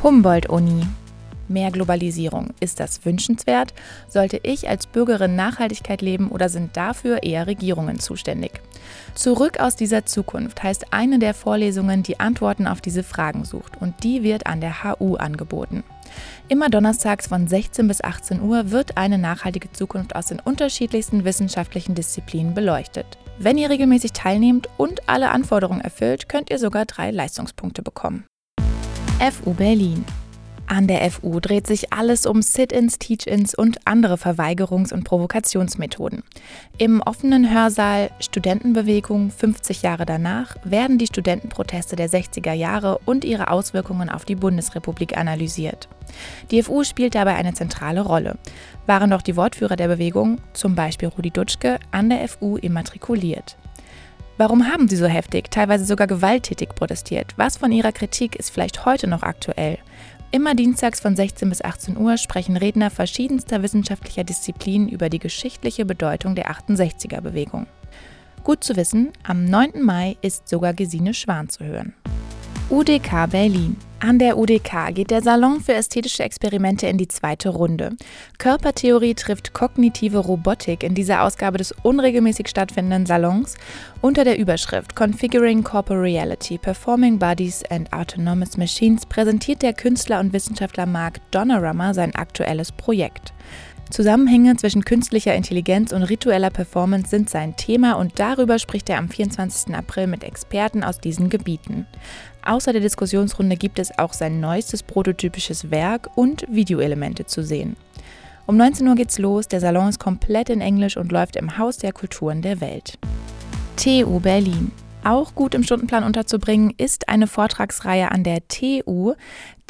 Humboldt-Uni. Mehr Globalisierung. Ist das wünschenswert? Sollte ich als Bürgerin Nachhaltigkeit leben oder sind dafür eher Regierungen zuständig? Zurück aus dieser Zukunft heißt eine der Vorlesungen, die Antworten auf diese Fragen sucht und die wird an der HU angeboten. Immer donnerstags von 16 bis 18 Uhr wird eine nachhaltige Zukunft aus den unterschiedlichsten wissenschaftlichen Disziplinen beleuchtet. Wenn ihr regelmäßig teilnehmt und alle Anforderungen erfüllt, könnt ihr sogar drei Leistungspunkte bekommen. FU Berlin an der FU dreht sich alles um Sit-ins, Teach-ins und andere Verweigerungs- und Provokationsmethoden. Im offenen Hörsaal Studentenbewegung 50 Jahre danach werden die Studentenproteste der 60er Jahre und ihre Auswirkungen auf die Bundesrepublik analysiert. Die FU spielt dabei eine zentrale Rolle. Waren doch die Wortführer der Bewegung, zum Beispiel Rudi Dutschke, an der FU immatrikuliert. Warum haben sie so heftig, teilweise sogar gewalttätig protestiert? Was von ihrer Kritik ist vielleicht heute noch aktuell? Immer dienstags von 16 bis 18 Uhr sprechen Redner verschiedenster wissenschaftlicher Disziplinen über die geschichtliche Bedeutung der 68er-Bewegung. Gut zu wissen, am 9. Mai ist sogar Gesine Schwan zu hören. UDK Berlin. An der UDK geht der Salon für ästhetische Experimente in die zweite Runde. Körpertheorie trifft kognitive Robotik in dieser Ausgabe des unregelmäßig stattfindenden Salons unter der Überschrift Configuring Corporate Reality, Performing Bodies and Autonomous Machines präsentiert der Künstler und Wissenschaftler Mark Donorama sein aktuelles Projekt. Zusammenhänge zwischen künstlicher Intelligenz und ritueller Performance sind sein Thema und darüber spricht er am 24. April mit Experten aus diesen Gebieten. Außer der Diskussionsrunde gibt es auch sein neuestes prototypisches Werk und Videoelemente zu sehen. Um 19 Uhr geht's los, der Salon ist komplett in Englisch und läuft im Haus der Kulturen der Welt. TU Berlin auch gut im Stundenplan unterzubringen ist eine Vortragsreihe an der TU.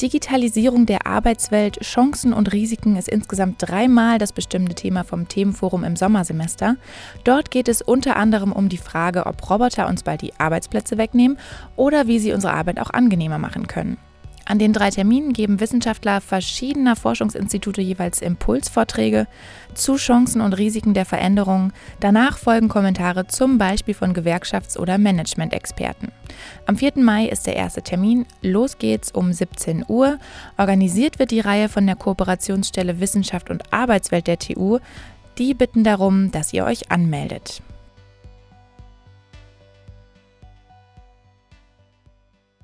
Digitalisierung der Arbeitswelt, Chancen und Risiken ist insgesamt dreimal das bestimmte Thema vom Themenforum im Sommersemester. Dort geht es unter anderem um die Frage, ob Roboter uns bald die Arbeitsplätze wegnehmen oder wie sie unsere Arbeit auch angenehmer machen können. An den drei Terminen geben Wissenschaftler verschiedener Forschungsinstitute jeweils Impulsvorträge zu Chancen und Risiken der Veränderung. Danach folgen Kommentare zum Beispiel von Gewerkschafts- oder Management-Experten. Am 4. Mai ist der erste Termin. Los geht's um 17 Uhr. Organisiert wird die Reihe von der Kooperationsstelle Wissenschaft und Arbeitswelt der TU. Die bitten darum, dass ihr euch anmeldet.